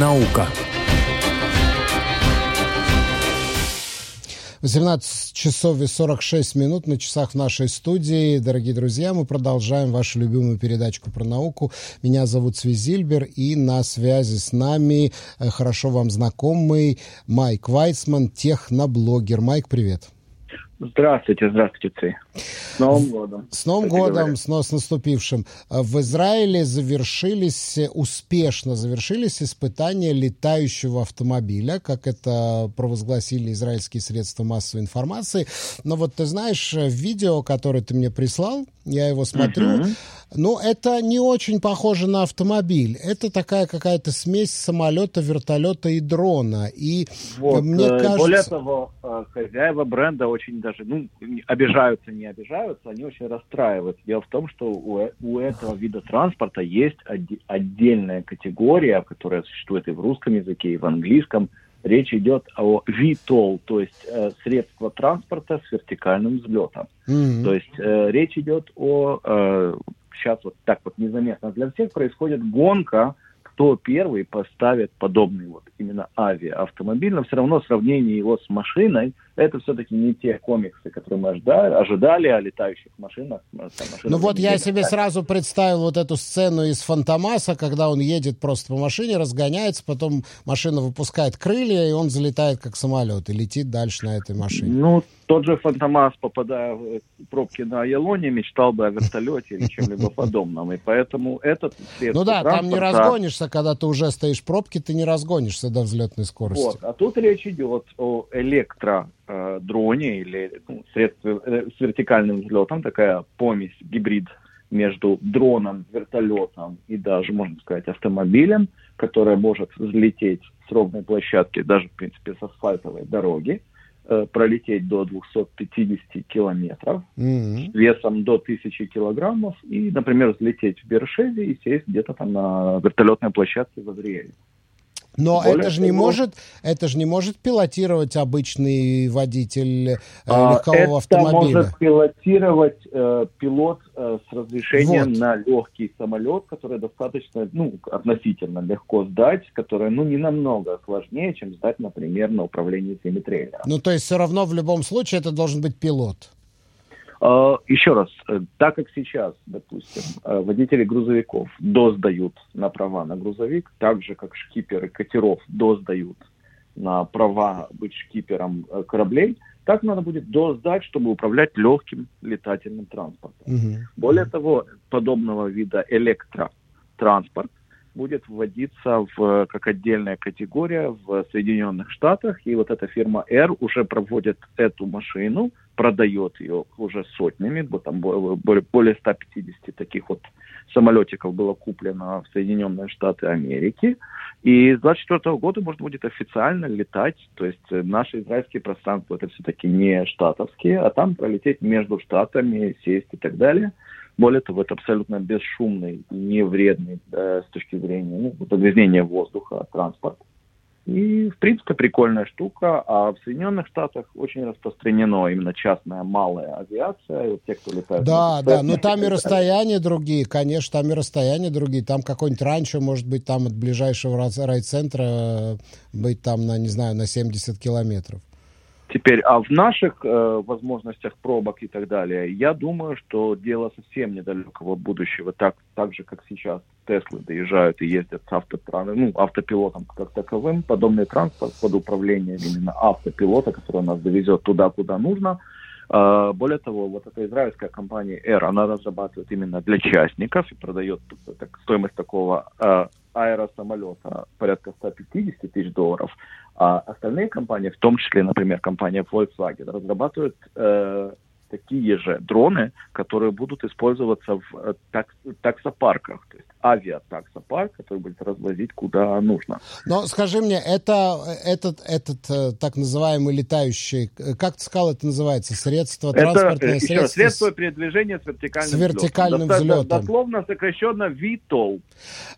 Наука. 18 часов и 46 минут на часах в нашей студии. Дорогие друзья, мы продолжаем вашу любимую передачку про науку. Меня зовут Свизильбер, и на связи с нами э, хорошо вам знакомый Майк Вайсман, техноблогер. Майк, привет. Здравствуйте, здравствуйте, Ци. С Новым годом. С Новым годом, с, с наступившим. Э, В Израиле завершились, э, успешно завершились испытания летающего автомобиля, как это провозгласили израильские средства массовой информации. Но вот ты знаешь, э, видео, которое ты мне прислал, я его смотрю, Мгм. ну, это не очень похоже на автомобиль. Это такая какая-то смесь самолета, вертолета и дрона. И Вот, мне э, кажется... Более того, э, хозяева бренда очень даже, ну, обижаются, не обижаются, они очень расстраиваются. Дело в том, что у, у этого вида транспорта есть отдельная категория, которая существует и в русском языке, и в английском. Речь идет о VTOL, то есть э, средство транспорта с вертикальным взлетом. Мгм. То есть э, речь идет о... сейчас вот так вот незаметно для всех происходит гонка, кто первый поставит подобный вот именно авиаавтомобиль, но все равно сравнение его с машиной, это все-таки не те комиксы, которые мы ожидали, ожидали о летающих машинах. там, машинах Ну вот я себе сразу представил вот эту сцену из Фантомаса, когда он едет просто по машине, разгоняется, потом машина выпускает крылья, и он залетает как самолет и летит дальше на этой машине. Ну, тот же Фантомас, попадая в э, пробки на Елоне, мечтал бы о вертолете или чем-либо подобном. И поэтому этот Ну да, там не разгонишься, когда ты уже стоишь в пробке, ты не разгонишься до взлетной скорости. Вот. А тут речь идет о электродроне или ну, средстве э, с вертикальным взлетом, такая помесь, гибрид между дроном, вертолетом и даже, можно сказать, автомобилем, которая может взлететь с ровной площадки, даже, в принципе, с асфальтовой дороги, э, пролететь до 250 километров, Мгм. весом до 1000 килограммов и, например, взлететь в Бершеве и сесть где-то там на вертолетной площадке в Азриэле. Но Более это же не может, это же не может пилотировать обычный водитель э, А, легкового Это автомобиля. может пилотировать э, пилот э, с разрешением Вот. на легкий самолет, который достаточно, ну, относительно легко сдать, которое, ну, не намного сложнее, чем сдать, например, на управлении семитрейлером. Ну то есть все равно в любом случае это должен быть пилот. А, Еще раз, э, так как сейчас, допустим, э, водители грузовиков досдают на права на грузовик, так же как шкиперы катеров досдают на права быть шкипером э, кораблей, так надо будет досдать, чтобы управлять легким летательным транспортом. Мгм. Более того, подобного вида электротранспорт будет вводиться в, как отдельная категория в Соединенных Штатах. И вот эта фирма R уже проводит эту машину, продает ее уже сотнями, там бо- более, более 150 таких вот самолетиков было куплено в Соединенные Штаты Америки. И с 2024 года можно будет официально летать, то есть э, наши израильские пространства это все-таки не штатовские, а там пролететь между штатами, сесть и так далее. Более того, это абсолютно бесшумный и не вредный э, с точки зрения ну, загрязнения воздуха транспорт. И, в принципе, прикольная штука. А в Соединенных Штатах очень распространено именно частная малая авиация. Вот те, кто летают... Да, да, но Cessna там и расстояния другие, конечно, там и расстояния другие. Там какой-нибудь ранчо, может быть, там от ближайшего рай- райцентра э, быть там, на, не знаю, на 70 километров. Теперь, а в наших э, возможностях пробок и так далее, я думаю, что дело совсем недалекого будущего, так, так же, как сейчас Теслы доезжают и ездят с автотран- ну, автопилотом как таковым, подобный транспорт под управлением именно автопилота, который нас довезет туда, куда нужно. Э, более того, вот эта израильская компания Air, она разрабатывает именно для частников и продает так, стоимость такого э, аэросамолета порядка 150 тысяч долларов. А остальные компании, в том числе, например, компания Volkswagen, разрабатывают э, такие же дроны, которые будут использоваться в э, такс- таксопарках, то есть авиатаксопарк, который будет развозить куда нужно. Но скажи мне, это этот, этот э, так называемый летающий, э, как ты сказал, это называется, средство, Это транспортное э, еще раз, средство? средство передвижения с вертикальным, С вертикальным взлетом. Взлетом. Дословно сокращенно VTOL.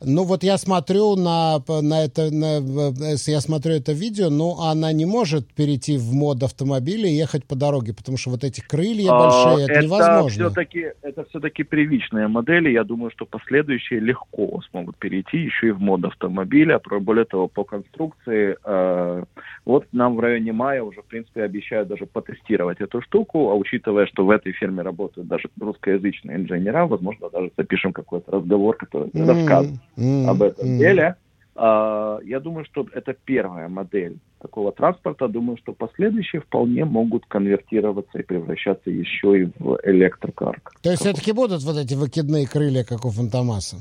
Ну вот я смотрю на, на это, на, э, я смотрю это видео, ну она не может перейти в мод автомобиля и ехать по дороге, потому что вот эти крылья большие, А, это, невозможно. Все-таки, это все-таки первичные модели. Я думаю, что последующие легко смогут перейти еще и в мод автомобиля. Более того, по конструкции, э, вот нам в районе мая уже, в принципе, обещают даже потестировать эту штуку, а учитывая, что в этой фирме работают даже русскоязычные инженера, возможно, даже запишем какой-то разговор, который mm-hmm. расскажет mm-hmm. об этом mm-hmm. деле. Э, я думаю, что это первая модель такого транспорта. Думаю, что последующие вполне могут конвертироваться и превращаться еще и в электрокар. То есть все-таки будут вот эти выкидные крылья, как у Фантомаса?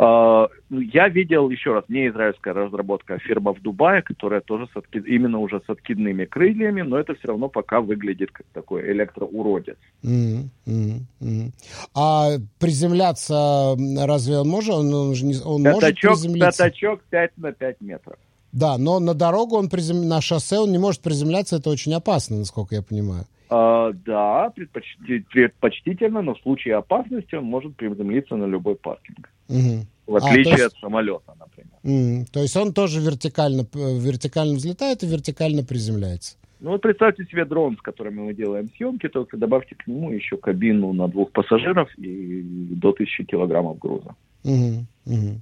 Uh, я видел, еще раз, не израильская разработка, а фирма в Дубае, которая тоже с откид... именно уже с откидными крыльями, но это все равно пока выглядит как такой электроуродец. Mm-hmm. Mm-hmm. А приземляться разве он может? Он, он, он пятачок, может приземлиться? Пятачок 5 на 5 метров. Да, но на дорогу он призем... на шоссе он не может приземляться, это очень опасно, насколько я понимаю. А, да, предпочтительно, но в случае опасности он может приземлиться на любой паркинг. Угу. В отличие а, есть... от самолета, например. Угу. То есть он тоже вертикально, вертикально взлетает и вертикально приземляется. Ну вот представьте себе дрон, с которыми мы делаем съемки, только добавьте к нему еще кабину на двух пассажиров и до тысячи килограммов груза. Угу, угу.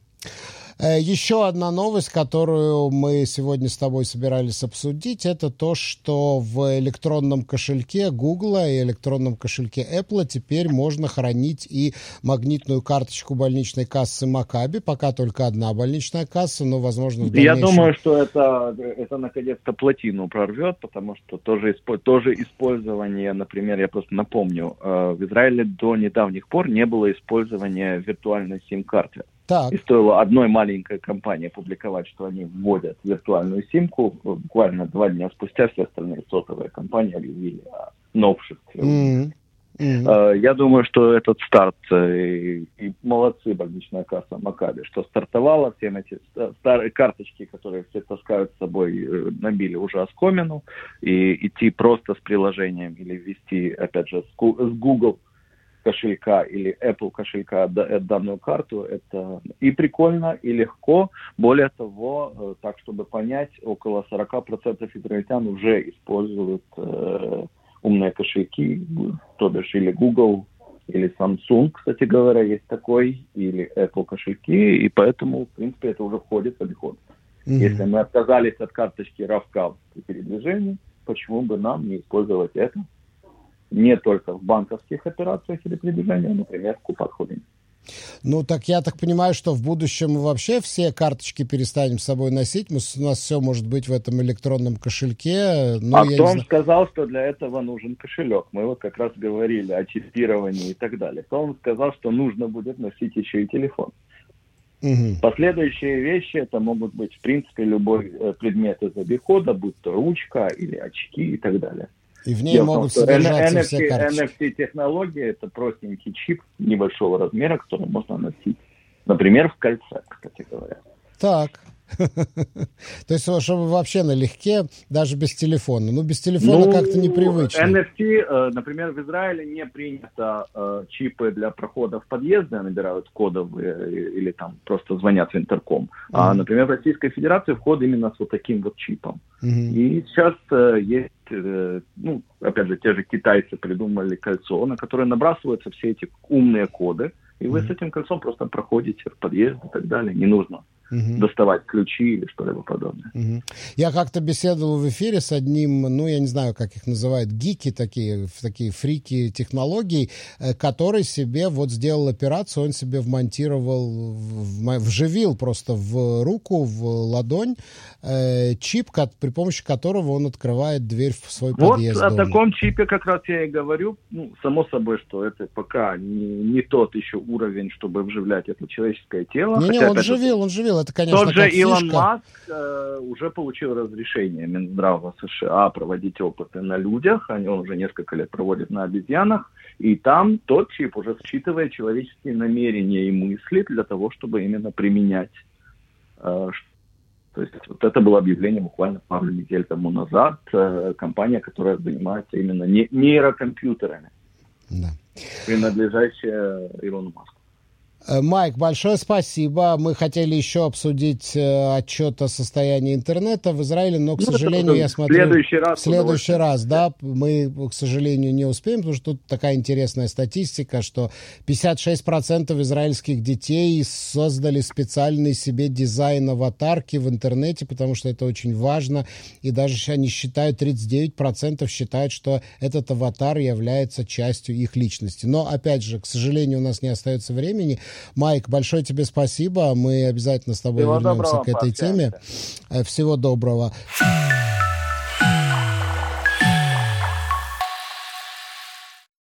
Э, еще одна новость, которую мы сегодня с тобой собирались обсудить, это то, что в электронном кошельке Google и электронном кошельке Apple теперь можно хранить и магнитную карточку больничной кассы Макаби. Пока только одна больничная касса, но, возможно, в дальнейшем... Я думаю, что это, это наконец-то плотину прорвет, потому что тоже, тоже использование, например, я просто напомню, э, в Израиле до недавних пор не было использования виртуальной сим-карты. Так. И стоило одной маленькой компании публиковать, что они вводят виртуальную симку. Буквально два дня спустя все остальные сотовые компании объявили о новшестве. Mm-hmm. Mm-hmm. Я думаю, что этот старт, э, и, и молодцы больничная касса Макаби, что стартовала, все эти старые карточки, которые все таскают с собой, э, набили уже оскомину, и идти просто с приложением или ввести, опять же, с Google кошелька или Apple кошелька э, данную карту, это и прикольно, и легко. Более того, э, так чтобы понять, около 40% израильтян уже используют э, умные кошельки, то бишь или Google, или Samsung, кстати говоря, есть такой, или Apple кошельки, и поэтому, в принципе, это уже входит в обиход. Mm-hmm. Если мы отказались от карточки RAVCAV при передвижении, почему бы нам не использовать это? Не только в банковских операциях или передвижениях, например, в купат-холдинге. Ну, так я так понимаю, что в будущем мы вообще все карточки перестанем с собой носить. Мы, у нас все может быть в этом электронном кошельке. Ну, а кто вам сказал, что для этого нужен кошелек? Мы вот как раз говорили о чипировании и так далее. Кто вам сказал, что нужно будет носить еще и телефон? Угу. Последующие вещи, это могут быть, в принципе, любой э, предмет из обихода, будь то ручка или очки и так далее. И в ней Дело могут том, содержаться NFT, все карточки. NFT-технология – это простенький чип небольшого размера, который можно носить, например, в кольце, кстати говоря. Так. То есть, чтобы вообще налегке, даже без телефона. Ну, без телефона ну, как-то непривычно. NFT, э, например, в Израиле не принято э, чипы для прохода в подъезды, набирают кодовые э, или там просто звонят в интерком. А, например, в Российской Федерации вход именно с вот таким вот чипом. И сейчас есть ну, опять же, те же китайцы придумали кольцо, на которое набрасываются все эти умные коды, и вы с этим кольцом просто проходите в подъезд и так далее. Не нужно угу. доставать ключи или что-либо подобное. Угу. Я как-то беседовал в эфире с одним, ну, я не знаю, как их называют, гики такие, такие фрики технологий, э, который себе вот сделал операцию, он себе вмонтировал, вживил просто в руку, в ладонь э, чип, при помощи которого он открывает дверь в свой вот подъезд. Вот о таком чипе как раз я и говорю. Ну, само собой, что это пока не, не тот еще уровень, чтобы вживлять это человеческое тело. Не-не, он живил, он живил это, конечно, Тот же Илон фишка. Маск э, уже получил разрешение Минздрава США проводить опыты на людях. Они, он уже несколько лет проводит на обезьянах. И там тот чип уже считывает человеческие намерения и мысли для того, чтобы именно применять. Э, то есть вот это было объявление буквально пару недель тому назад. Э, компания, которая занимается именно не, нейрокомпьютерами, да. принадлежащая Илону Маску. Э, Майк, большое спасибо. Мы хотели еще обсудить э, отчет о состоянии интернета в Израиле, но, к ну, сожалению, я смотрю... В следующий раз. В следующий раз, да. Мы, к сожалению, не успеем, потому что тут такая интересная статистика, что 56% израильских детей создали специальный себе дизайн аватарки в интернете, потому что это очень важно. И даже они считают, 39% считают, что этот аватар является частью их личности. Но, опять же, к сожалению, у нас не остается времени. Майк, большое тебе спасибо. Мы обязательно с тобой Всего вернемся к этой теме. Э, всего доброго.